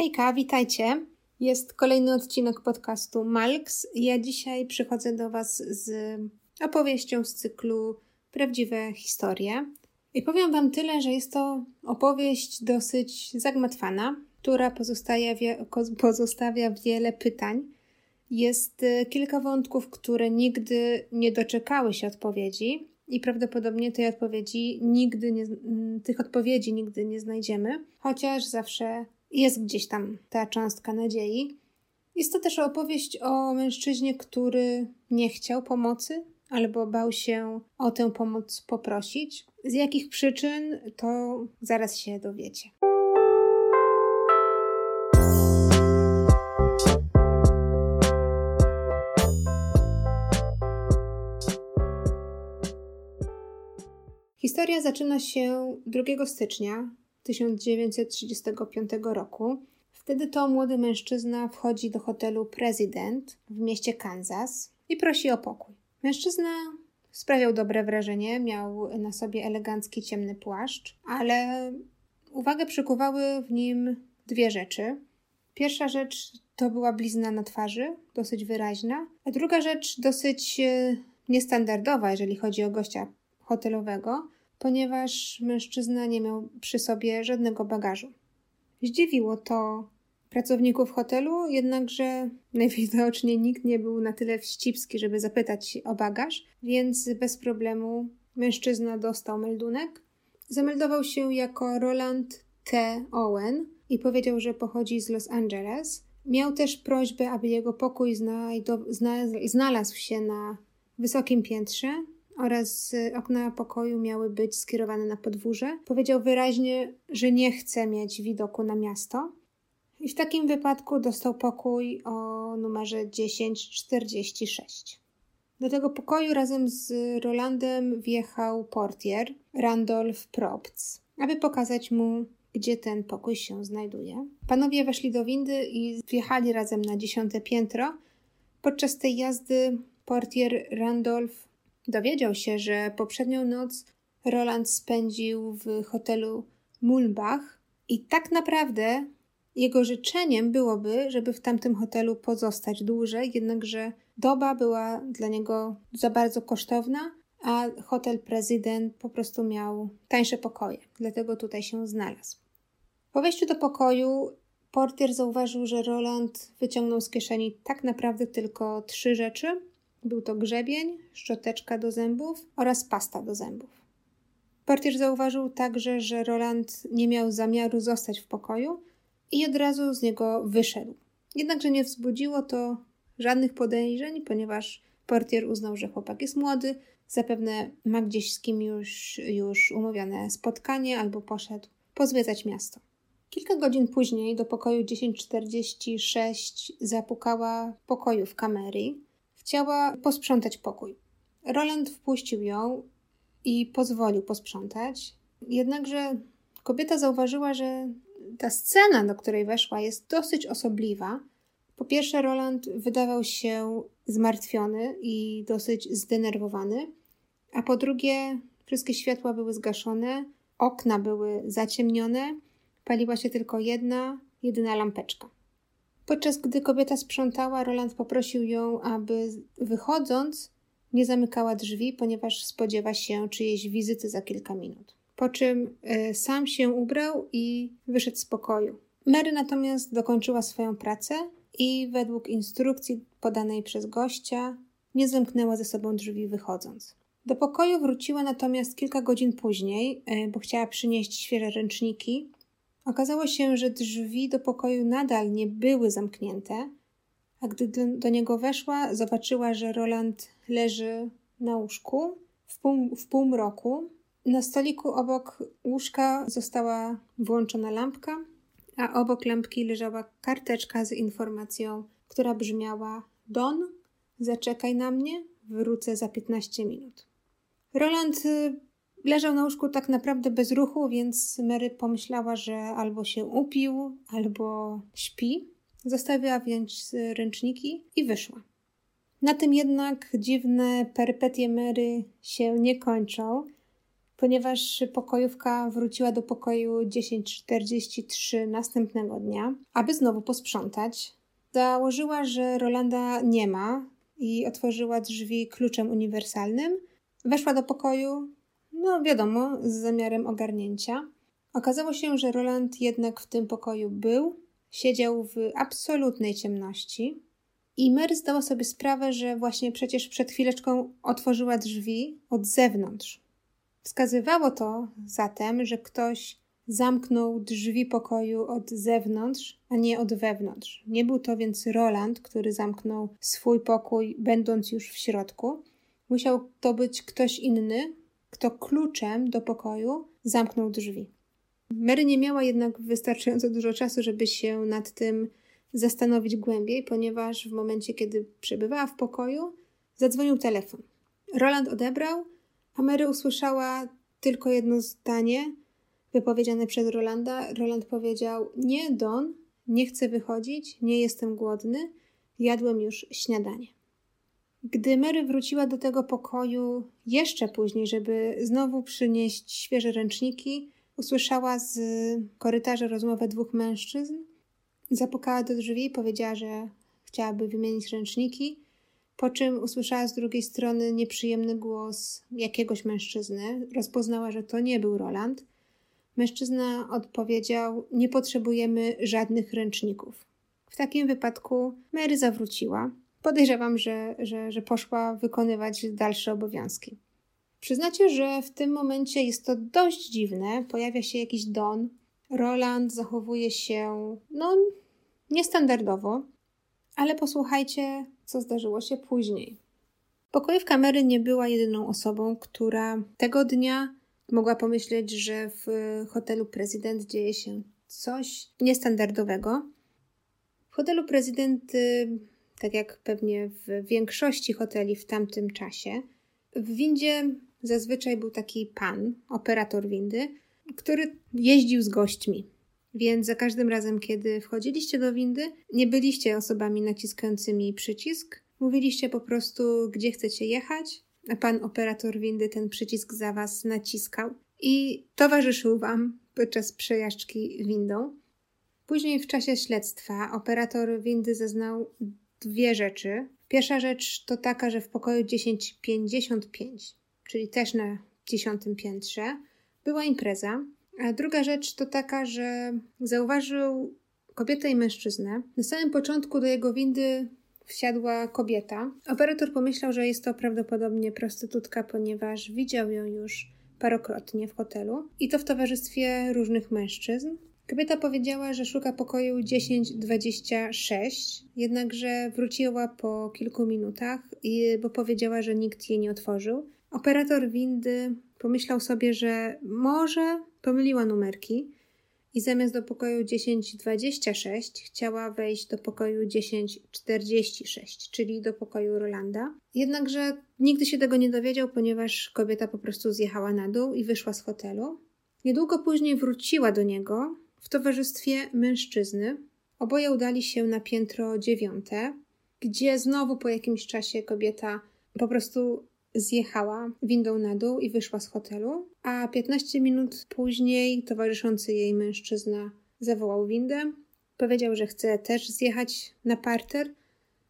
Hejka, witajcie. Jest kolejny odcinek podcastu Malks. Ja dzisiaj przychodzę do Was z opowieścią z cyklu Prawdziwe historie. I powiem Wam tyle, że jest to opowieść dosyć zagmatwana, która pozostawia wiele pytań. Jest y, kilka wątków, które nigdy nie doczekały się odpowiedzi, i prawdopodobnie tej odpowiedzi nigdy nie, tych odpowiedzi nigdy nie znajdziemy, chociaż zawsze jest gdzieś tam ta cząstka nadziei. Jest to też opowieść o mężczyźnie, który nie chciał pomocy albo bał się o tę pomoc poprosić. Z jakich przyczyn, to zaraz się dowiecie. Historia zaczyna się 2 stycznia 1935 roku. Wtedy to młody mężczyzna wchodzi do hotelu President w mieście Kansas i prosi o pokój. Mężczyzna sprawiał dobre wrażenie, miał na sobie elegancki ciemny płaszcz, ale uwagę przykuwały w nim dwie rzeczy. Pierwsza rzecz to była blizna na twarzy, dosyć wyraźna, a druga rzecz dosyć e, niestandardowa, jeżeli chodzi o gościa hotelowego, ponieważ mężczyzna nie miał przy sobie żadnego bagażu. Zdziwiło to pracowników hotelu, jednakże najwidoczniej nikt nie był na tyle wścibski, żeby zapytać o bagaż, więc bez problemu mężczyzna dostał meldunek. Zameldował się jako Roland T. Owen i powiedział, że pochodzi z Los Angeles. Miał też prośbę, aby jego pokój znalazł się na wysokim piętrze, oraz okna pokoju miały być skierowane na podwórze. Powiedział wyraźnie, że nie chce mieć widoku na miasto. I w takim wypadku dostał pokój o numerze 1046. Do tego pokoju razem z Rolandem wjechał portier Randolph Probst, aby pokazać mu, gdzie ten pokój się znajduje. Panowie weszli do windy i wjechali razem na dziesiąte piętro. Podczas tej jazdy portier Randolph Dowiedział się, że poprzednią noc Roland spędził w hotelu Mulbach i tak naprawdę jego życzeniem byłoby, żeby w tamtym hotelu pozostać dłużej, jednakże doba była dla niego za bardzo kosztowna, a hotel prezydent po prostu miał tańsze pokoje, dlatego tutaj się znalazł. Po wejściu do pokoju portier zauważył, że Roland wyciągnął z kieszeni tak naprawdę tylko trzy rzeczy, był to grzebień, szczoteczka do zębów oraz pasta do zębów. Portier zauważył także, że Roland nie miał zamiaru zostać w pokoju i od razu z niego wyszedł. Jednakże nie wzbudziło to żadnych podejrzeń, ponieważ portier uznał, że chłopak jest młody, zapewne ma gdzieś z kim już, umówione spotkanie albo poszedł pozwiedzać miasto. Kilka godzin później do pokoju 1046 zapukała pokoju w kamery Chciała posprzątać pokój. Roland wpuścił ją i pozwolił posprzątać. Jednakże kobieta zauważyła, że ta scena, do której weszła, jest dosyć osobliwa. Po pierwsze, Roland wydawał się zmartwiony i dosyć zdenerwowany, a po drugie, wszystkie światła były zgaszone, okna były zaciemnione, paliła się tylko jedna, jedyna lampeczka. Podczas gdy kobieta sprzątała, Roland poprosił ją, aby wychodząc nie zamykała drzwi, ponieważ spodziewa się czyjejś wizyty za kilka minut. Po czym y, sam się ubrał i wyszedł z pokoju. Mary natomiast dokończyła swoją pracę i według instrukcji podanej przez gościa nie zamknęła ze sobą drzwi wychodząc. Do pokoju wróciła natomiast kilka godzin później, y, bo chciała przynieść świeże ręczniki Okazało się, że drzwi do pokoju nadal nie były zamknięte, a gdy do, do niego weszła, zobaczyła, że Roland leży na łóżku w, pół, w półmroku. Na stoliku obok łóżka została włączona lampka, a obok lampki leżała karteczka z informacją, która brzmiała: Don, zaczekaj na mnie, wrócę za 15 minut. Roland y, Leżał na łóżku tak naprawdę bez ruchu, więc Mary pomyślała, że albo się upił, albo śpi. Zostawiła więc ręczniki i wyszła. Na tym jednak dziwne perypetie Mary się nie kończą, ponieważ pokojówka wróciła do pokoju 10.43 następnego dnia, aby znowu posprzątać. Założyła, że Rolanda nie ma i otworzyła drzwi kluczem uniwersalnym. Weszła do pokoju, no wiadomo, z zamiarem ogarnięcia. Okazało się, że Roland jednak w tym pokoju był, siedział w absolutnej ciemności. I Mary zdała sobie sprawę, że właśnie przecież przed chwileczką otworzyła drzwi od zewnątrz. Wskazywało to zatem, że ktoś zamknął drzwi pokoju od zewnątrz, a nie od wewnątrz. Nie był to więc Roland, który zamknął swój pokój, będąc już w środku. Musiał to być ktoś inny, kto kluczem do pokoju zamknął drzwi. Mary nie miała jednak wystarczająco dużo czasu, żeby się nad tym zastanowić głębiej, ponieważ w momencie, kiedy przebywała w pokoju, zadzwonił telefon. Roland odebrał, a Mary usłyszała tylko jedno zdanie wypowiedziane przez Rolanda. Roland powiedział: Nie, Don, nie chcę wychodzić, nie jestem głodny, jadłem już śniadanie. Gdy Mary wróciła do tego pokoju jeszcze później, żeby znowu przynieść świeże ręczniki, usłyszała z korytarza rozmowę dwóch mężczyzn. Zapukała do drzwi i powiedziała, że chciałaby wymienić ręczniki, po czym usłyszała z drugiej strony nieprzyjemny głos jakiegoś mężczyzny. Rozpoznała, że to nie był Roland. Mężczyzna odpowiedział: Nie potrzebujemy żadnych ręczników. W takim wypadku Mary zawróciła. Podejrzewam, że, że, że poszła wykonywać dalsze obowiązki. Przyznacie, że w tym momencie jest to dość dziwne. Pojawia się jakiś Don. Roland zachowuje się, no, niestandardowo, ale posłuchajcie, co zdarzyło się później. Pokojówka Mary nie była jedyną osobą, która tego dnia mogła pomyśleć, że w hotelu prezydent dzieje się coś niestandardowego. W hotelu prezydent, y, tak jak pewnie w większości hoteli w tamtym czasie, w windzie zazwyczaj był taki pan, operator windy, który jeździł z gośćmi. Więc za każdym razem, kiedy wchodziliście do windy, nie byliście osobami naciskającymi przycisk, mówiliście po prostu, gdzie chcecie jechać, a pan operator windy ten przycisk za was naciskał i towarzyszył wam podczas przejażdżki windą. Później w czasie śledztwa operator windy zeznał dwie rzeczy. Pierwsza rzecz to taka, że w pokoju 1055, czyli też na dziesiątym piętrze, była impreza. A druga rzecz to taka, że zauważył kobietę i mężczyznę. Na samym początku do jego windy wsiadła kobieta. Operator pomyślał, że jest to prawdopodobnie prostytutka, ponieważ widział ją już parokrotnie w hotelu i to w towarzystwie różnych mężczyzn. Kobieta powiedziała, że szuka pokoju 1026, jednakże wróciła po kilku minutach, bo powiedziała, że nikt jej nie otworzył. Operator windy pomyślał sobie, że może pomyliła numerki i zamiast do pokoju 1026 chciała wejść do pokoju 1046, czyli do pokoju Rolanda. Jednakże nigdy się tego nie dowiedział, ponieważ kobieta po prostu zjechała na dół i wyszła z hotelu. Niedługo później wróciła do niego w towarzystwie mężczyzny. Oboje udali się na piętro dziewiąte, gdzie znowu po jakimś czasie kobieta po prostu zjechała windą na dół i wyszła z hotelu, a 15 minut później towarzyszący jej mężczyzna zawołał windę. Powiedział, że chce też zjechać na parter.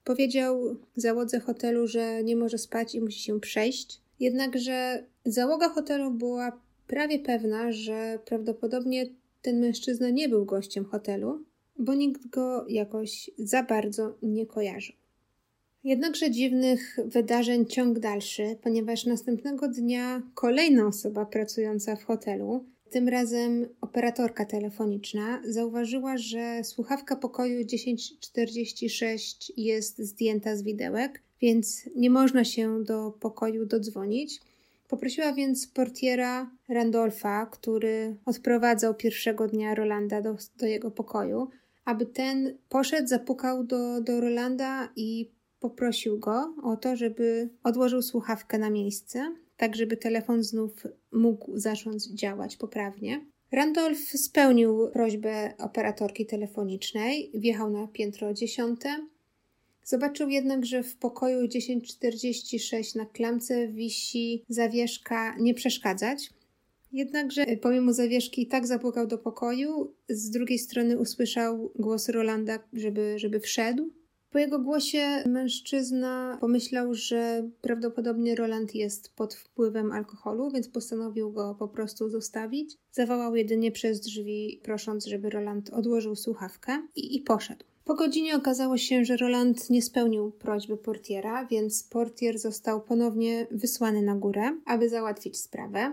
Powiedział załodze hotelu, że nie może spać i musi się przejść. Jednakże załoga hotelu była prawie pewna, że prawdopodobnie ten mężczyzna nie był gościem hotelu, bo nikt go jakoś za bardzo nie kojarzył. Jednakże dziwnych wydarzeń ciąg dalszy, ponieważ następnego dnia kolejna osoba pracująca w hotelu, tym razem operatorka telefoniczna, zauważyła, że słuchawka pokoju 1046 jest zdjęta z widełek, więc nie można się do pokoju dodzwonić. Poprosiła więc portiera Randolfa, który odprowadzał pierwszego dnia Rolanda do, do jego pokoju, aby ten poszedł, zapukał do, do Rolanda i poprosił go o to, żeby odłożył słuchawkę na miejsce, tak żeby telefon znów mógł zacząć działać poprawnie. Randolph spełnił prośbę operatorki telefonicznej, wjechał na piętro dziesiąte. Zobaczył jednak, że w pokoju 1046 na klamce wisi zawieszka nie przeszkadzać. Jednakże pomimo zawieszki tak zapukał do pokoju, z drugiej strony usłyszał głos Rolanda, żeby, żeby wszedł. Po jego głosie mężczyzna pomyślał, że prawdopodobnie Roland jest pod wpływem alkoholu, więc postanowił go po prostu zostawić. Zawołał jedynie przez drzwi, prosząc, żeby Roland odłożył słuchawkę i, i poszedł. Po godzinie okazało się, że Roland nie spełnił prośby portiera, więc portier został ponownie wysłany na górę, aby załatwić sprawę.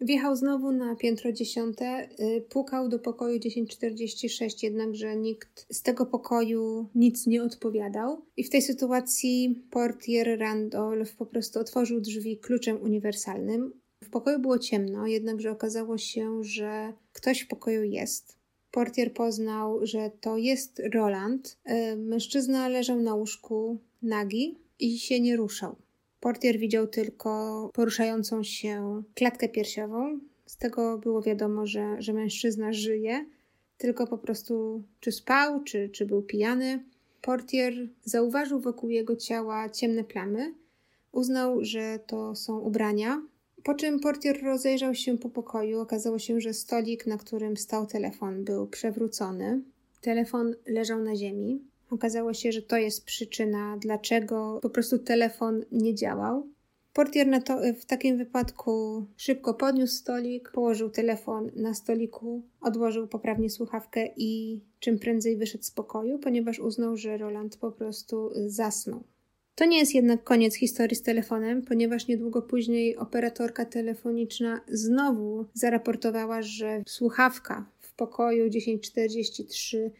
Wjechał znowu na piętro dziesiąte, y, pukał do pokoju 1046, jednakże nikt z tego pokoju nic nie odpowiadał. I w tej sytuacji portier Randolph po prostu otworzył drzwi kluczem uniwersalnym. W pokoju było ciemno, jednakże okazało się, że ktoś w pokoju jest. Portier poznał, że to jest Roland. Y, mężczyzna leżał na łóżku nagi i się nie ruszał. Portier widział tylko poruszającą się klatkę piersiową. Z tego było wiadomo, że, że mężczyzna żyje, tylko po prostu czy spał, czy, czy był pijany. Portier zauważył wokół jego ciała ciemne plamy. Uznał, że to są ubrania. Po czym portier rozejrzał się po pokoju. Okazało się, że stolik, na którym stał telefon, był przewrócony. Telefon leżał na ziemi. Okazało się, że to jest przyczyna, dlaczego po prostu telefon nie działał. Portier to, w takim wypadku szybko podniósł stolik, położył telefon na stoliku, odłożył poprawnie słuchawkę i czym prędzej wyszedł z pokoju, ponieważ uznał, że Roland po prostu zasnął. To nie jest jednak koniec historii z telefonem, ponieważ niedługo później operatorka telefoniczna znowu zaraportowała, że słuchawka w pokoju 1043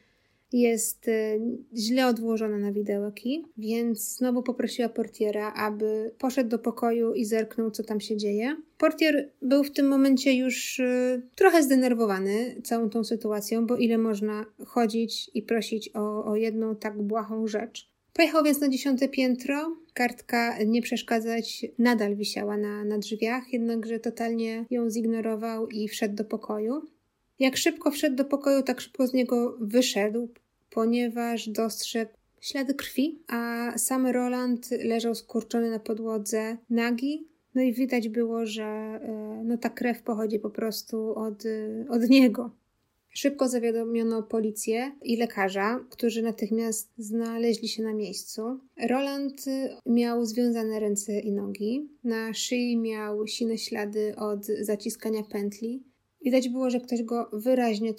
jest y, źle odłożona na widełki, więc znowu poprosiła portiera, aby poszedł do pokoju i zerknął, co tam się dzieje. Portier był w tym momencie już y, trochę zdenerwowany całą tą sytuacją, bo ile można chodzić i prosić o, o jedną tak błahą rzecz. Pojechał więc na dziesiąte piętro. Kartka nie przeszkadzać nadal wisiała na, na drzwiach, jednakże totalnie ją zignorował i wszedł do pokoju. Jak szybko wszedł do pokoju, tak szybko z niego wyszedł ponieważ dostrzegł ślady krwi, a sam Roland leżał skurczony na podłodze, nagi. No i widać było, że e, no, ta krew pochodzi po prostu od, e, od niego. Szybko zawiadomiono policję i lekarza, którzy natychmiast znaleźli się na miejscu. Roland miał związane ręce i nogi. Na szyi miał sine ślady od zaciskania pętli. Widać było, że ktoś go wyraźnie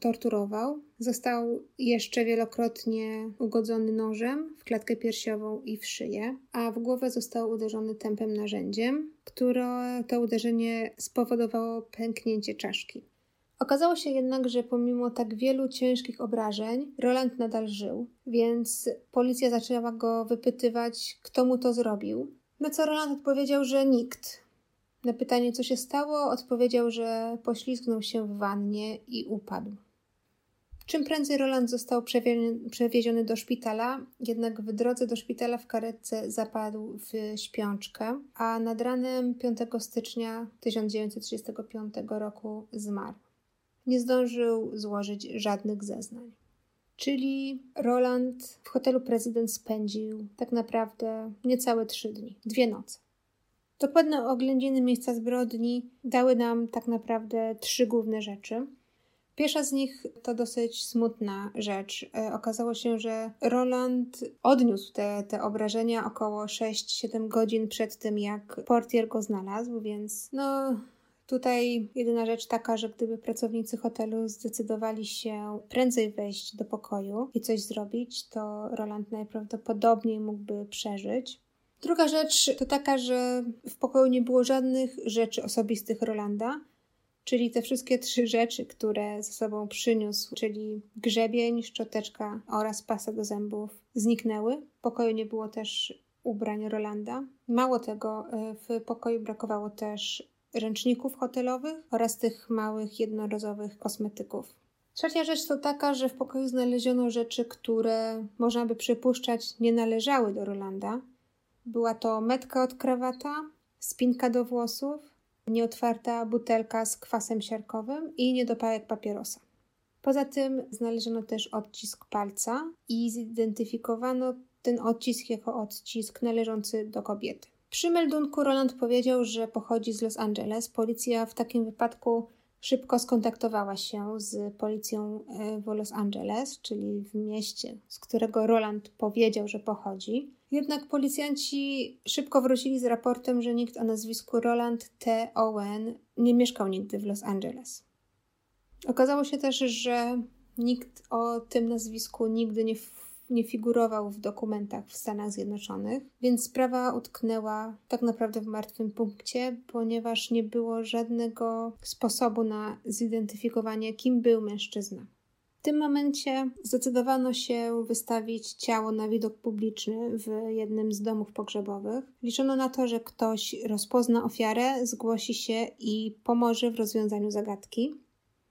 torturował. Został jeszcze wielokrotnie ugodzony nożem w klatkę piersiową i w szyję, a w głowę został uderzony tępym narzędziem, które to uderzenie spowodowało pęknięcie czaszki. Okazało się jednak, że pomimo tak wielu ciężkich obrażeń, Roland nadal żył, więc policja zaczęła go wypytywać, kto mu to zrobił. Na co Roland odpowiedział, że nikt, na pytanie, co się stało, odpowiedział, że poślizgnął się w wannie i upadł. Czym prędzej Roland został przewieziony do szpitala, jednak w drodze do szpitala w karetce zapadł w śpiączkę, a nad ranem 5 stycznia 1935 roku zmarł. Nie zdążył złożyć żadnych zeznań. Czyli Roland w hotelu prezydent spędził tak naprawdę niecałe trzy dni, dwie noce. Dokładne oględziny miejsca zbrodni dały nam tak naprawdę trzy główne rzeczy. Pierwsza z nich to dosyć smutna rzecz. E, okazało się, że Roland odniósł te, te obrażenia około 6-7 godzin przed tym, jak portier go znalazł, więc no. Tutaj jedyna rzecz taka, że gdyby pracownicy hotelu zdecydowali się prędzej wejść do pokoju i coś zrobić, to Roland najprawdopodobniej mógłby przeżyć. Druga rzecz to taka, że w pokoju nie było żadnych rzeczy osobistych Rolanda, czyli te wszystkie trzy rzeczy, które ze sobą przyniósł, czyli grzebień, szczoteczka oraz pasa do zębów, zniknęły. W pokoju nie było też ubrań Rolanda. Mało tego, e, w pokoju brakowało też ręczników hotelowych oraz tych małych, jednorazowych kosmetyków. Trzecia rzecz to taka, że w pokoju znaleziono rzeczy, które można by przypuszczać nie należały do Rolanda, była to metka od krawata, spinka do włosów, nieotwarta butelka z kwasem siarkowym i niedopałek papierosa. Poza tym znaleziono też odcisk palca i zidentyfikowano ten odcisk jako odcisk należący do kobiety. Przy meldunku Roland powiedział, że pochodzi z Los Angeles. Policja w takim wypadku szybko skontaktowała się z policją e, w Los Angeles, czyli w mieście, z którego Roland powiedział, że pochodzi. Jednak policjanci szybko wrócili z raportem, że nikt o nazwisku Roland T. Owen nie mieszkał nigdy w Los Angeles. Okazało się też, że nikt o tym nazwisku nigdy nie nie figurował w dokumentach w Stanach Zjednoczonych, więc sprawa utknęła tak naprawdę w martwym punkcie, ponieważ nie było żadnego sposobu na zidentyfikowanie, kim był mężczyzna. W tym momencie zdecydowano się wystawić ciało na widok publiczny w jednym z domów pogrzebowych. Liczono na to, że ktoś rozpozna ofiarę, zgłosi się i pomoże w rozwiązaniu zagadki.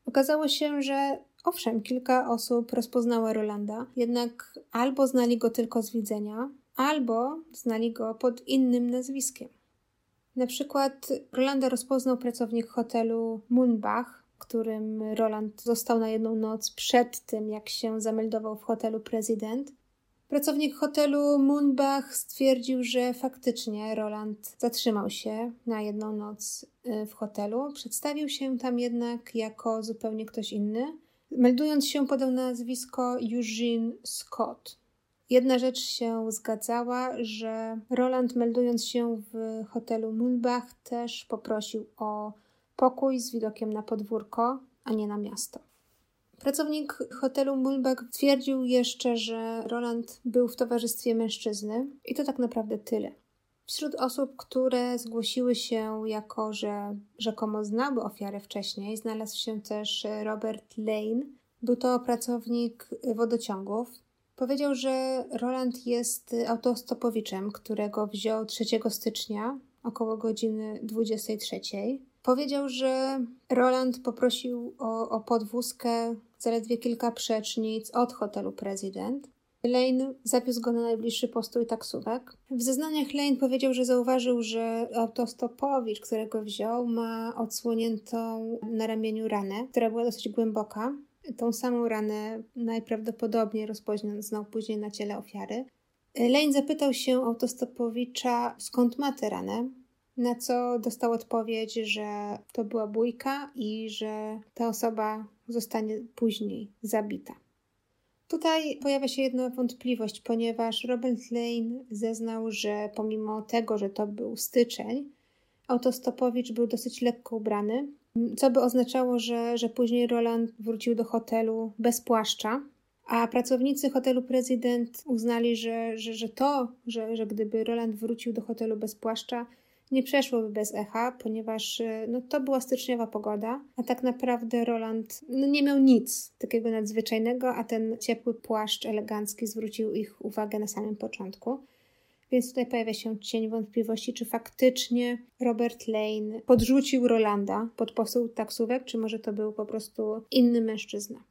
Okazało się, że Owszem, kilka osób rozpoznało Rolanda, jednak albo znali go tylko z widzenia, albo znali go pod innym nazwiskiem. Na przykład Rolanda rozpoznał pracownik hotelu Moonbach, którym Roland został na jedną noc przed tym, jak się zameldował w hotelu Prezydent. Pracownik hotelu Moonbach stwierdził, że faktycznie Roland zatrzymał się na jedną noc y, w hotelu. Przedstawił się tam jednak jako zupełnie ktoś inny. Meldując się podał nazwisko Eugene Scott. Jedna rzecz się zgadzała, że Roland meldując się w hotelu Mulbach też poprosił o pokój z widokiem na podwórko, a nie na miasto. Pracownik hotelu Mulbach twierdził jeszcze, że Roland był w towarzystwie mężczyzny i to tak naprawdę tyle. Wśród osób, które zgłosiły się jako, że rzekomo znały ofiarę wcześniej, znalazł się też Robert Lane. Był to pracownik wodociągów. Powiedział, że Roland jest autostopowiczem, którego wziął 3 stycznia około godziny 23. Powiedział, że Roland poprosił o, o podwózkę zaledwie kilka przecznic od hotelu Prezydent Lane zawiózł go na najbliższy postój taksówek. W zeznaniach Lane powiedział, że zauważył, że autostopowicz, którego wziął, ma odsłoniętą na ramieniu ranę, która była dosyć głęboka. Tą samą ranę najprawdopodobniej rozpoznał później na ciele ofiary. Lane zapytał się autostopowicza, skąd ma tę ranę, na co dostał odpowiedź, że to była bójka i że ta osoba zostanie później zabita. Tutaj pojawia się jedna wątpliwość, ponieważ Robert Lane zeznał, że pomimo tego, że to był styczeń, autostopowicz był dosyć lekko ubrany, co by oznaczało, że, że później Roland wrócił do hotelu bez płaszcza, a pracownicy hotelu Prezydent uznali, że, że, że to, że, że gdyby Roland wrócił do hotelu bez płaszcza, nie przeszłoby bez echa, ponieważ e, no, to była styczniowa pogoda, a tak naprawdę Roland no, nie miał nic takiego nadzwyczajnego, a ten ciepły płaszcz elegancki zwrócił ich uwagę na samym początku. Więc tutaj pojawia się cień wątpliwości, czy faktycznie Robert Lane podrzucił Rolanda pod posół taksówek, czy może to był po prostu inny mężczyzna.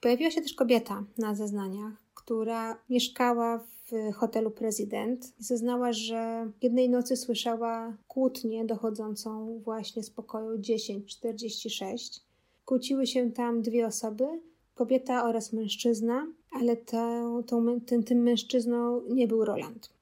Pojawiła się też kobieta na zeznaniach, która mieszkała w hotelu Prezydent i zeznała, że jednej nocy słyszała kłótnię dochodzącą właśnie z pokoju 1046. Kłóciły się tam dwie osoby, kobieta oraz mężczyzna, ale to, to, ten, tym mężczyzną nie był Roland.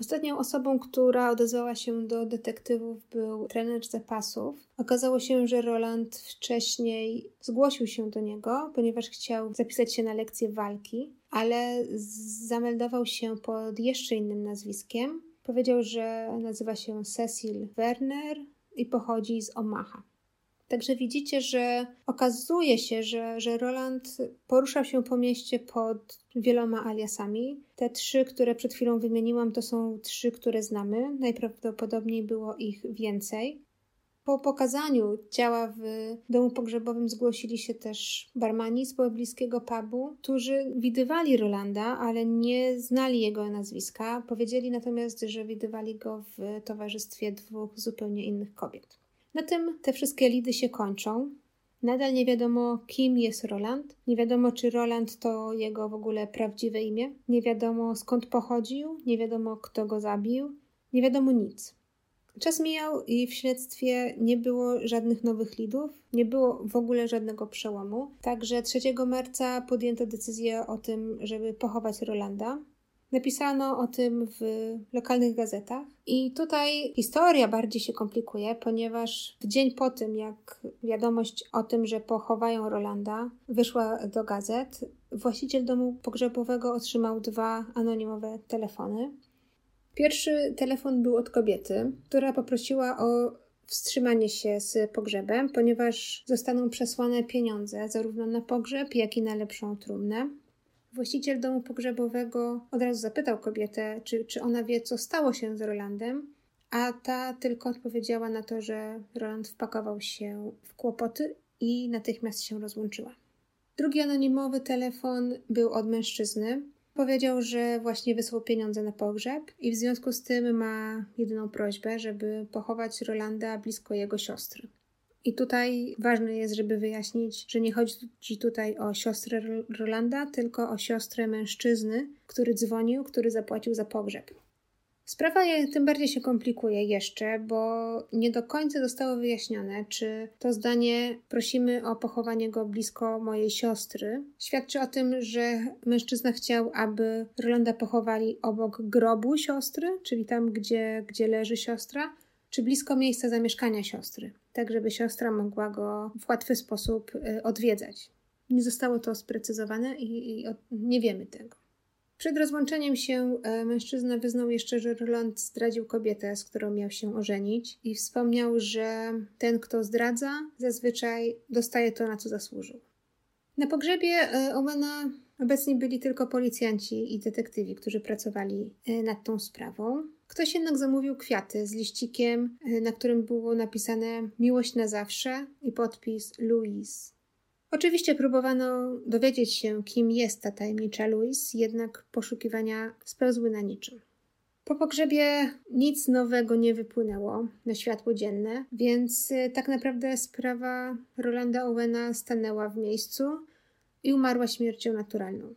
Ostatnią osobą, która odezwała się do detektywów, był trener zapasów. Okazało się, że Roland wcześniej zgłosił się do niego, ponieważ chciał zapisać się na lekcję walki, ale zameldował się pod jeszcze innym nazwiskiem. Powiedział, że nazywa się Cecil Werner i pochodzi z Omaha. Także widzicie, że okazuje się, że, że Roland poruszał się po mieście pod wieloma aliasami. Te trzy, które przed chwilą wymieniłam, to są trzy, które znamy. Najprawdopodobniej było ich więcej. Po pokazaniu ciała w domu pogrzebowym zgłosili się też barmani z pobliskiego pubu, którzy widywali Rolanda, ale nie znali jego nazwiska. Powiedzieli natomiast, że widywali go w towarzystwie dwóch zupełnie innych kobiet. Na tym te wszystkie lidy się kończą. Nadal nie wiadomo, kim jest Roland. Nie wiadomo, czy Roland to jego w ogóle prawdziwe imię. Nie wiadomo, skąd pochodził. Nie wiadomo, kto go zabił. Nie wiadomo nic. Czas mijał i w śledztwie nie było żadnych nowych lidów, nie było w ogóle żadnego przełomu. Także 3 marca podjęto decyzję o tym, żeby pochować Rolanda. Napisano o tym w lokalnych gazetach. I tutaj historia bardziej się komplikuje, ponieważ w dzień po tym, jak wiadomość o tym, że pochowają Rolanda, wyszła do gazet, właściciel domu pogrzebowego otrzymał dwa anonimowe telefony. Pierwszy telefon był od kobiety, która poprosiła o wstrzymanie się z pogrzebem, ponieważ zostaną przesłane pieniądze zarówno na pogrzeb, jak i na lepszą trumnę. Właściciel domu pogrzebowego od razu zapytał kobietę, czy, czy ona wie, co stało się z Rolandem, a ta tylko odpowiedziała na to, że Roland wpakował się w kłopoty i natychmiast się rozłączyła. Drugi anonimowy telefon był od mężczyzny. Powiedział, że właśnie wysłał pieniądze na pogrzeb i w związku z tym ma jedyną prośbę, żeby pochować Rolanda blisko jego siostry. I tutaj ważne jest, żeby wyjaśnić, że nie chodzi tutaj o siostrę Rolanda, tylko o siostrę mężczyzny, który dzwonił, który zapłacił za pogrzeb. Sprawa tym bardziej się komplikuje jeszcze, bo nie do końca zostało wyjaśnione, czy to zdanie prosimy o pochowanie go blisko mojej siostry świadczy o tym, że mężczyzna chciał, aby Rolanda pochowali obok grobu siostry, czyli tam, gdzie, gdzie leży siostra, czy blisko miejsca zamieszkania siostry, tak żeby siostra mogła go w łatwy sposób y, odwiedzać. Nie zostało to sprecyzowane i, i nie wiemy tego. Przed rozłączeniem się e, mężczyzna wyznał jeszcze, że Roland zdradził kobietę, z którą miał się ożenić, i wspomniał, że ten, kto zdradza, zazwyczaj dostaje to, na co zasłużył. Na pogrzebie e, Owena obecni byli tylko policjanci i detektywi, którzy pracowali e, nad tą sprawą. Ktoś jednak zamówił kwiaty z liścikiem, na którym było napisane Miłość na zawsze i podpis Louise. Oczywiście próbowano dowiedzieć się, kim jest ta tajemnicza Louise, jednak poszukiwania spełzły na niczym. Po pogrzebie nic nowego nie wypłynęło na światło dzienne, więc y, tak naprawdę sprawa Rolanda Owena stanęła w miejscu i umarła śmiercią naturalną.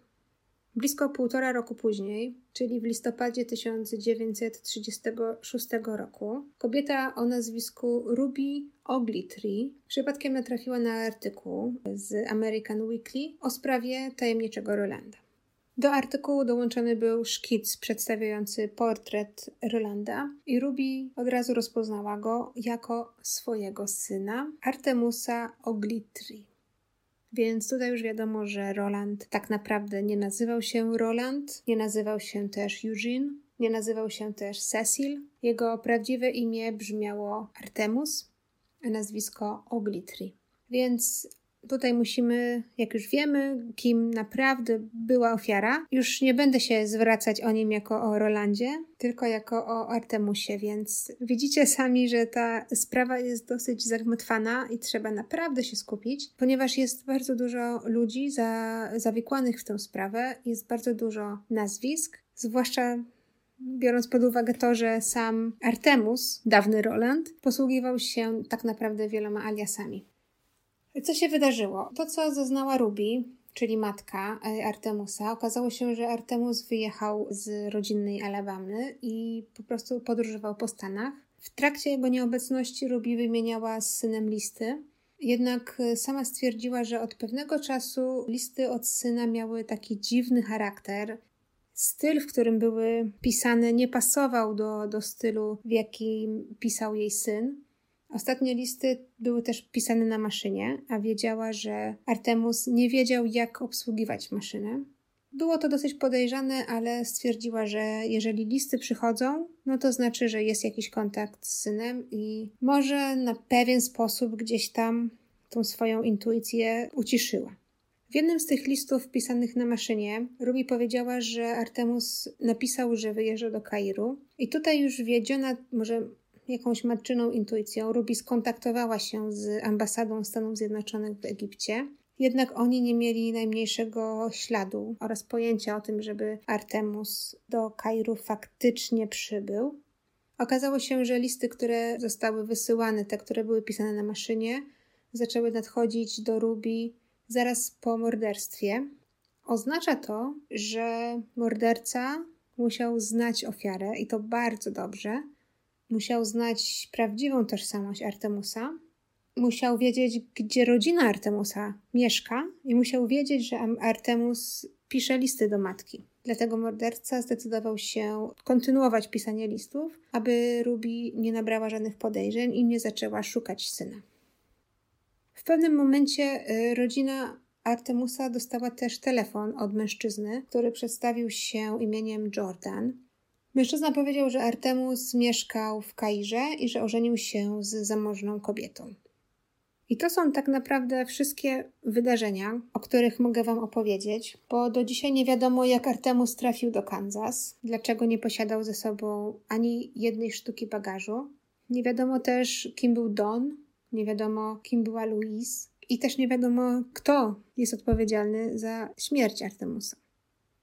Blisko półtora roku później, czyli w listopadzie 1936 roku, kobieta o nazwisku Ruby Ogletree przypadkiem natrafiła na artykuł z American Weekly o sprawie tajemniczego Rolanda. Do artykułu dołączony był szkic przedstawiający portret Rolanda i Ruby od razu rozpoznała go jako swojego syna Artemusa Ogletree. Więc tutaj już wiadomo, że Roland tak naprawdę nie nazywał się Roland, nie nazywał się też Eugene, nie nazywał się też Cecil. Jego prawdziwe imię brzmiało Artemus, a nazwisko Oglitry. Więc Tutaj musimy, jak już wiemy, kim naprawdę była ofiara. Już nie będę się zwracać o nim jako o Rolandzie, tylko jako o Artemusie, więc widzicie sami, że ta sprawa jest dosyć zagmatwana i trzeba naprawdę się skupić, ponieważ jest bardzo dużo ludzi za, zawikłanych w tę sprawę, jest bardzo dużo nazwisk, zwłaszcza biorąc pod uwagę to, że sam Artemus, dawny Roland, posługiwał się tak naprawdę wieloma aliasami. Co się wydarzyło? To, co zaznała Ruby, czyli matka e, Artemusa, okazało się, że Artemus wyjechał z rodzinnej Alabamy i po prostu podróżował po Stanach. W trakcie jego nieobecności Ruby wymieniała z synem listy, jednak e, sama stwierdziła, że od pewnego czasu listy od syna miały taki dziwny charakter. Styl, w którym były pisane, nie pasował do, do stylu, w jakim pisał jej syn. Ostatnie listy były też pisane na maszynie, a wiedziała, że Artemus nie wiedział, jak obsługiwać maszynę. Było to dosyć podejrzane, ale stwierdziła, że jeżeli listy przychodzą, no to znaczy, że jest jakiś kontakt z synem i może na pewien sposób gdzieś tam tą swoją intuicję uciszyła. W jednym z tych listów pisanych na maszynie Ruby powiedziała, że Artemus napisał, że wyjeżdża do Kairu i tutaj już wiedziona, może jakąś matczyną intuicją, Ruby skontaktowała się z ambasadą Stanów Zjednoczonych w Egipcie. Jednak oni nie mieli najmniejszego śladu oraz pojęcia o tym, żeby Artemus do Kairu faktycznie przybył. Okazało się, że listy, które zostały wysyłane, te, które były pisane na maszynie, zaczęły nadchodzić do Ruby zaraz po morderstwie. Oznacza to, że morderca musiał znać ofiarę i to bardzo dobrze, Musiał znać prawdziwą tożsamość Artemusa, musiał wiedzieć, gdzie rodzina Artemusa mieszka, i musiał wiedzieć, że Artemus pisze listy do matki. Dlatego morderca zdecydował się kontynuować pisanie listów, aby Ruby nie nabrała żadnych podejrzeń i nie zaczęła szukać syna. W pewnym momencie y, rodzina Artemusa dostała też telefon od mężczyzny, który przedstawił się imieniem Jordan. Mężczyzna powiedział, że Artemus mieszkał w Kairze i że ożenił się z zamożną kobietą. I to są tak naprawdę wszystkie wydarzenia, o których mogę Wam opowiedzieć, bo do dzisiaj nie wiadomo, jak Artemus trafił do Kansas, dlaczego nie posiadał ze sobą ani jednej sztuki bagażu. Nie wiadomo też, kim był Don, nie wiadomo, kim była Louise, i też nie wiadomo, kto jest odpowiedzialny za śmierć Artemusa.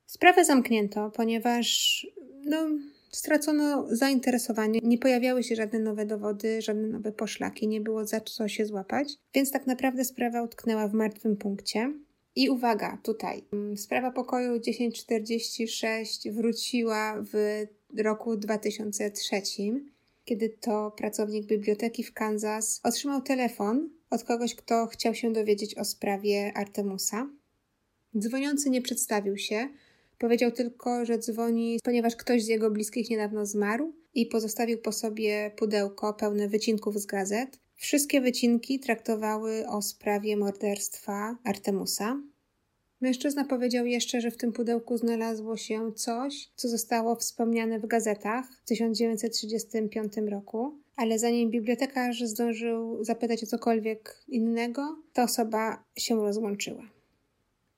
Sprawę zamknięto, ponieważ no, stracono zainteresowanie, nie pojawiały się żadne nowe dowody, żadne nowe poszlaki, nie było za co się złapać, więc tak naprawdę sprawa utknęła w martwym punkcie. I uwaga, tutaj. Mm, sprawa pokoju 1046 wróciła w roku 2003, kiedy to pracownik biblioteki w Kansas otrzymał telefon od kogoś, kto chciał się dowiedzieć o sprawie Artemusa. Dzwoniący nie przedstawił się, powiedział tylko, że dzwoni, ponieważ ktoś z jego bliskich niedawno zmarł i pozostawił po sobie pudełko pełne wycinków z gazet. Wszystkie wycinki traktowały o sprawie morderstwa Artemusa. Mężczyzna powiedział jeszcze, że w tym pudełku znalazło się coś, co zostało wspomniane w gazetach w 1935 roku, ale zanim bibliotekarz zdążył zapytać o cokolwiek innego, ta osoba się rozłączyła.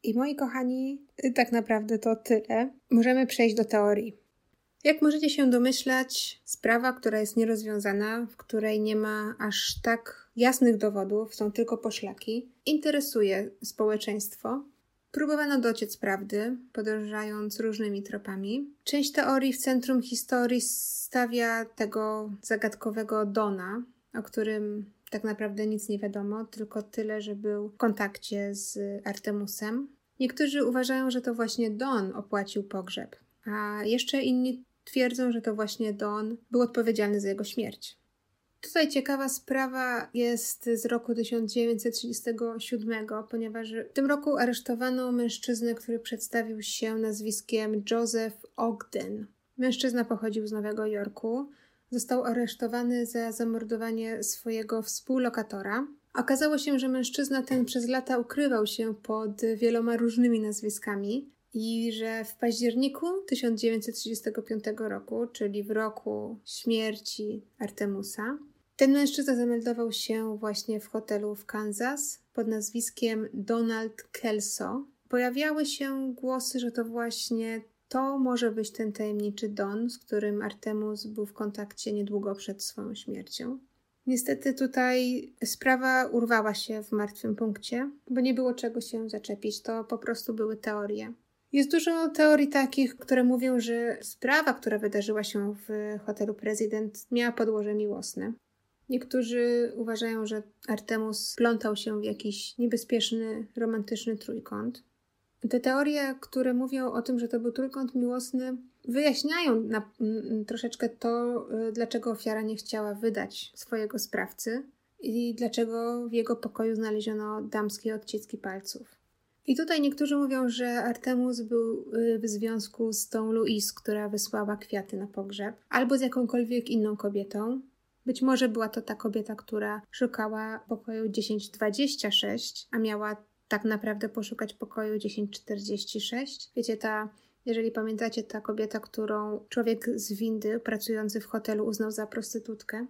I moi kochani, tak naprawdę to tyle. Możemy przejść do teorii. Jak możecie się domyślać, sprawa, która jest nierozwiązana, w której nie ma aż tak jasnych dowodów, są tylko poszlaki, interesuje społeczeństwo, Próbowano dociec prawdy, podążając różnymi tropami. Część teorii w centrum historii stawia tego zagadkowego Dona, o którym tak naprawdę nic nie wiadomo, tylko tyle, że był w kontakcie z Artemusem. Niektórzy uważają, że to właśnie Don opłacił pogrzeb, a jeszcze inni twierdzą, że to właśnie Don był odpowiedzialny za jego śmierć. Tutaj ciekawa sprawa jest z roku 1937, ponieważ w tym roku aresztowano mężczyznę, który przedstawił się nazwiskiem Joseph Ogden. Mężczyzna pochodził z Nowego Jorku. Został aresztowany za zamordowanie swojego współlokatora. Okazało się, że mężczyzna ten przez lata ukrywał się pod wieloma różnymi nazwiskami i że w październiku 1935 roku, czyli w roku śmierci Artemusa, ten mężczyzna zameldował się właśnie w hotelu w Kansas pod nazwiskiem Donald Kelso. Pojawiały się głosy, że to właśnie to może być ten tajemniczy Don, z którym Artemus był w kontakcie niedługo przed swoją śmiercią. Niestety tutaj sprawa urwała się w martwym punkcie, bo nie było czego się zaczepić, to po prostu były teorie. Jest dużo teorii takich, które mówią, że sprawa, która wydarzyła się w hotelu Prezydent, miała podłoże miłosne. Niektórzy uważają, że Artemus plątał się w jakiś niebezpieczny, romantyczny trójkąt. Te teorie, które mówią o tym, że to był trójkąt miłosny, wyjaśniają na, m, troszeczkę to, y, dlaczego ofiara nie chciała wydać swojego sprawcy i dlaczego w jego pokoju znaleziono damskie odciski palców. I tutaj niektórzy mówią, że Artemus był y, w związku z tą Louise, która wysłała kwiaty na pogrzeb, albo z jakąkolwiek inną kobietą, być może była to ta kobieta, która szukała pokoju 1026, a miała tak naprawdę poszukać pokoju 1046. Wiecie, ta, jeżeli pamiętacie, ta kobieta, którą człowiek z windy pracujący w hotelu uznał za prostytutkę.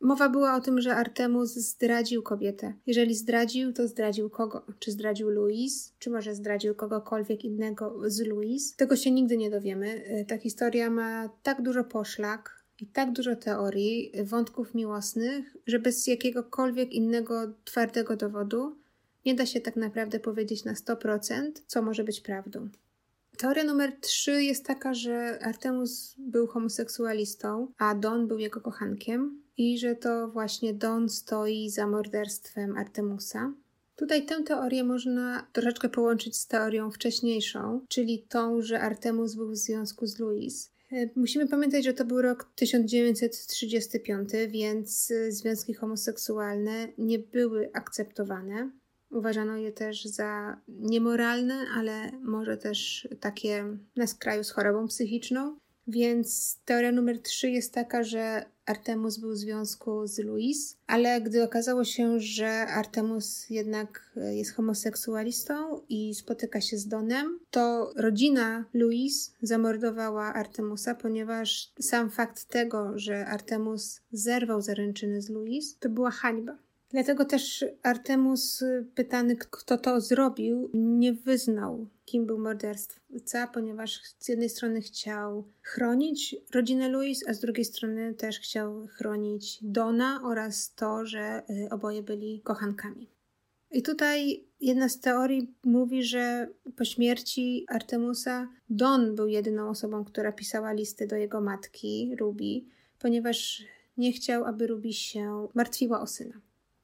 Mowa była o tym, że Artemus zdradził kobietę. Jeżeli zdradził, to zdradził kogo? Czy zdradził Louise? Czy może zdradził kogokolwiek innego z Louise? Tego się nigdy nie dowiemy. Ta historia ma tak dużo poszlak, i tak dużo teorii, wątków miłosnych, że bez jakiegokolwiek innego twardego dowodu nie da się tak naprawdę powiedzieć na 100%, co może być prawdą. Teoria numer 3 jest taka, że Artemus był homoseksualistą, a Don był jego kochankiem i że to właśnie Don stoi za morderstwem Artemusa. Tutaj tę teorię można troszeczkę połączyć z teorią wcześniejszą, czyli tą, że Artemus był w związku z Louis. E, musimy pamiętać, że to był rok 1935, więc e, związki homoseksualne nie były akceptowane. Uważano je też za niemoralne, ale może też takie na skraju z chorobą psychiczną. Więc teoria numer 3 jest taka, że Artemus był w związku z Louis, ale gdy okazało się, że Artemus jednak jest homoseksualistą i spotyka się z Donem, to rodzina Louis zamordowała Artemusa, ponieważ sam fakt tego, że Artemus zerwał zaręczyny z Louis, to była hańba. Dlatego też Artemus, pytany, kto to zrobił, nie wyznał, kim był morderstwa, ponieważ z jednej strony chciał chronić rodzinę Louis, a z drugiej strony też chciał chronić Dona oraz to, że y, oboje byli kochankami. I tutaj jedna z teorii mówi, że po śmierci Artemusa Don był jedyną osobą, która pisała listy do jego matki, Ruby, ponieważ nie chciał, aby Ruby się martwiła o syna.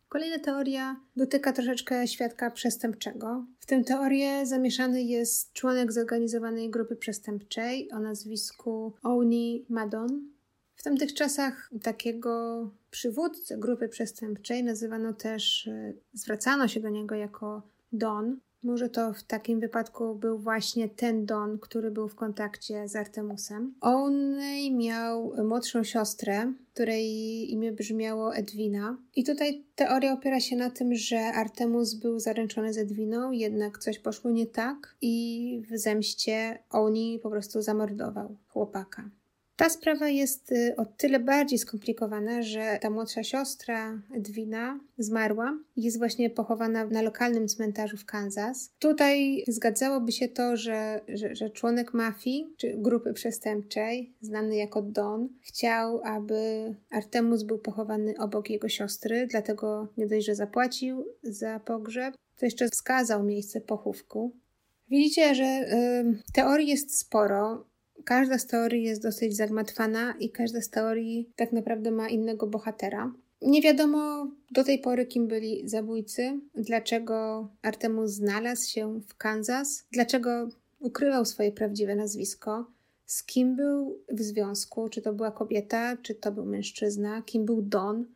Kolejna teoria dotyka troszeczkę świadka przestępczego. W tę teorię zamieszany jest członek zorganizowanej grupy przestępczej o nazwisku Oni Madon. W tamtych czasach takiego przywódcę grupy przestępczej nazywano też, e, zwracano się do niego jako Don. Może to w takim wypadku był właśnie ten Don, który był w kontakcie z Artemusem. On miał młodszą siostrę, której imię brzmiało Edwina. I tutaj teoria opiera się na tym, że Artemus był zaręczony z Edwiną, jednak coś poszło nie tak i w zemście Oni po prostu zamordował chłopaka. Ta sprawa jest y, o tyle bardziej skomplikowana, że ta młodsza siostra Edwina zmarła i jest właśnie pochowana na lokalnym cmentarzu w Kansas. Tutaj zgadzałoby się to, że, że, że członek mafii czy grupy przestępczej, znany jako Don, chciał, aby Artemus był pochowany obok jego siostry, dlatego nie dość, że zapłacił za pogrzeb, to jeszcze wskazał miejsce pochówku. Widzicie, że y, teorii jest sporo. Każda z teorii jest dosyć zagmatwana i każda z teorii tak naprawdę ma innego bohatera. Nie wiadomo do tej pory, kim byli zabójcy, dlaczego Artemus znalazł się w Kansas, dlaczego ukrywał swoje prawdziwe nazwisko, z kim był w związku, czy to była kobieta, czy to był mężczyzna, kim był Don.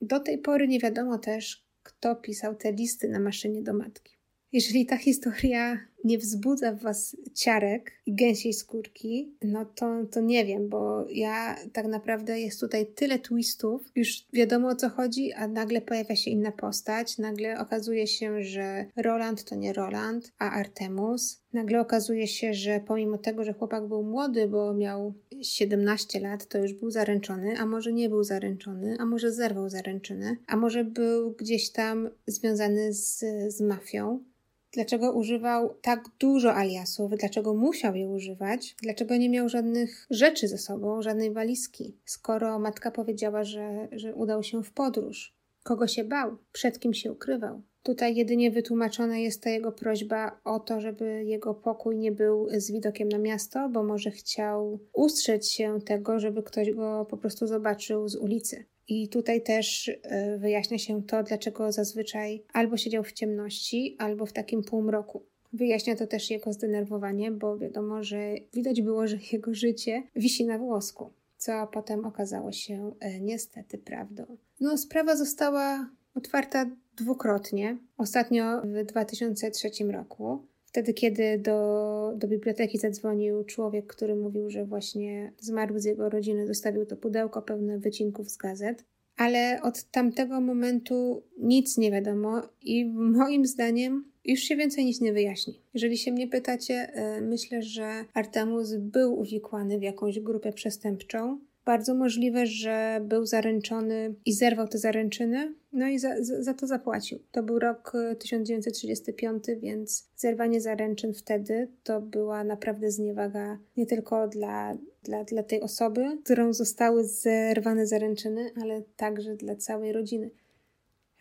Do tej pory nie wiadomo też, kto pisał te listy na maszynie do matki. Jeżeli ta historia nie wzbudza w Was ciarek i gęsiej skórki, no to, to nie wiem, bo ja tak naprawdę jest tutaj tyle twistów, już wiadomo o co chodzi, a nagle pojawia się inna postać, nagle okazuje się, że Roland to nie Roland, a Artemus. Nagle okazuje się, że pomimo tego, że chłopak był młody, bo miał 17 lat, to już był zaręczony, a może nie był zaręczony, a może zerwał zaręczyny, a może był gdzieś tam związany z, z mafią dlaczego używał tak dużo aliasów, dlaczego musiał je używać, dlaczego nie miał żadnych rzeczy ze sobą, żadnej walizki, skoro matka powiedziała, że, że udał się w podróż. Kogo się bał, przed kim się ukrywał. Tutaj jedynie wytłumaczona jest ta jego prośba o to, żeby jego pokój nie był z widokiem na miasto, bo może chciał ustrzec się tego, żeby ktoś go po prostu zobaczył z ulicy. I tutaj też e, wyjaśnia się to, dlaczego zazwyczaj albo siedział w ciemności, albo w takim półmroku. Wyjaśnia to też jego zdenerwowanie, bo wiadomo, że widać było, że jego życie wisi na włosku, co potem okazało się e, niestety prawdą. No, sprawa została otwarta dwukrotnie. Ostatnio w 2003 roku. Wtedy, kiedy do, do biblioteki zadzwonił człowiek, który mówił, że właśnie zmarł z jego rodziny, zostawił to pudełko pełne wycinków z gazet. Ale od tamtego momentu nic nie wiadomo i moim zdaniem już się więcej nic nie wyjaśni. Jeżeli się mnie pytacie, e, myślę, że Artemus był uwikłany w jakąś grupę przestępczą, bardzo możliwe, że był zaręczony i zerwał te zaręczyny, no i za, za, to zapłacił. To był rok 1935, e, więc zerwanie zaręczyn wtedy to była naprawdę zniewaga nie tylko dla, dla, dla tej osoby, którą zostały zerwane zaręczyny, ale także dla całej rodziny.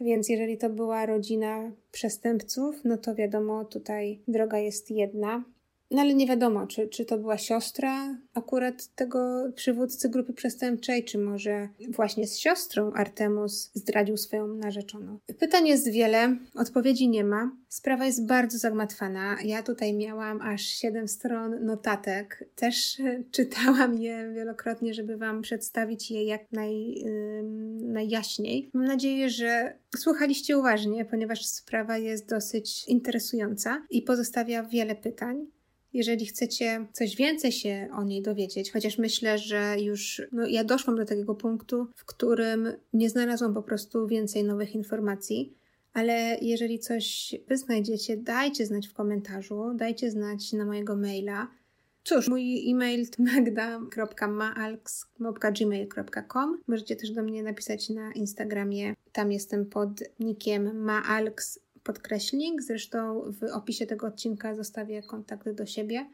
Więc jeżeli to była rodzina przestępców, no to wiadomo, tutaj droga jest jedna. No ale nie wiadomo, czy, czy to była siostra akurat tego przywódcy grupy przestępczej, czy może właśnie z siostrą Artemus zdradził swoją narzeczoną. Pytań jest wiele, odpowiedzi nie ma. Sprawa jest bardzo zagmatwana. Ja tutaj miałam aż 7 stron notatek. Też czytałam je wielokrotnie, żeby Wam przedstawić je jak naj, yy, najjaśniej. Mam nadzieję, że słuchaliście uważnie, ponieważ sprawa jest dosyć interesująca i pozostawia wiele pytań. Jeżeli chcecie coś więcej się o niej dowiedzieć, chociaż myślę, że już no, ja doszłam do takiego punktu, w którym nie znalazłam po prostu więcej nowych informacji, ale jeżeli coś wy znajdziecie, dajcie znać w komentarzu, dajcie znać na mojego maila. Cóż, mój e-mail to magda.maalks.gmail.com Możecie też do mnie napisać na Instagramie. Tam jestem pod nickiem maalks podkreślnik. Zresztą w opisie tego odcinka zostawię kontakty do siebie.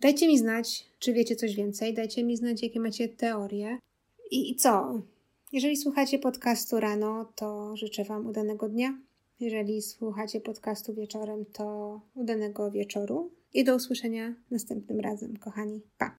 Dajcie mi znać, czy wiecie coś więcej. Dajcie mi znać, jakie macie teorie. I, i co? Jeżeli słuchacie podcastu rano, to życzę Wam udanego dnia. Jeżeli słuchacie podcastu wieczorem, to udanego wieczoru. I do usłyszenia następnym razem, kochani. Pa!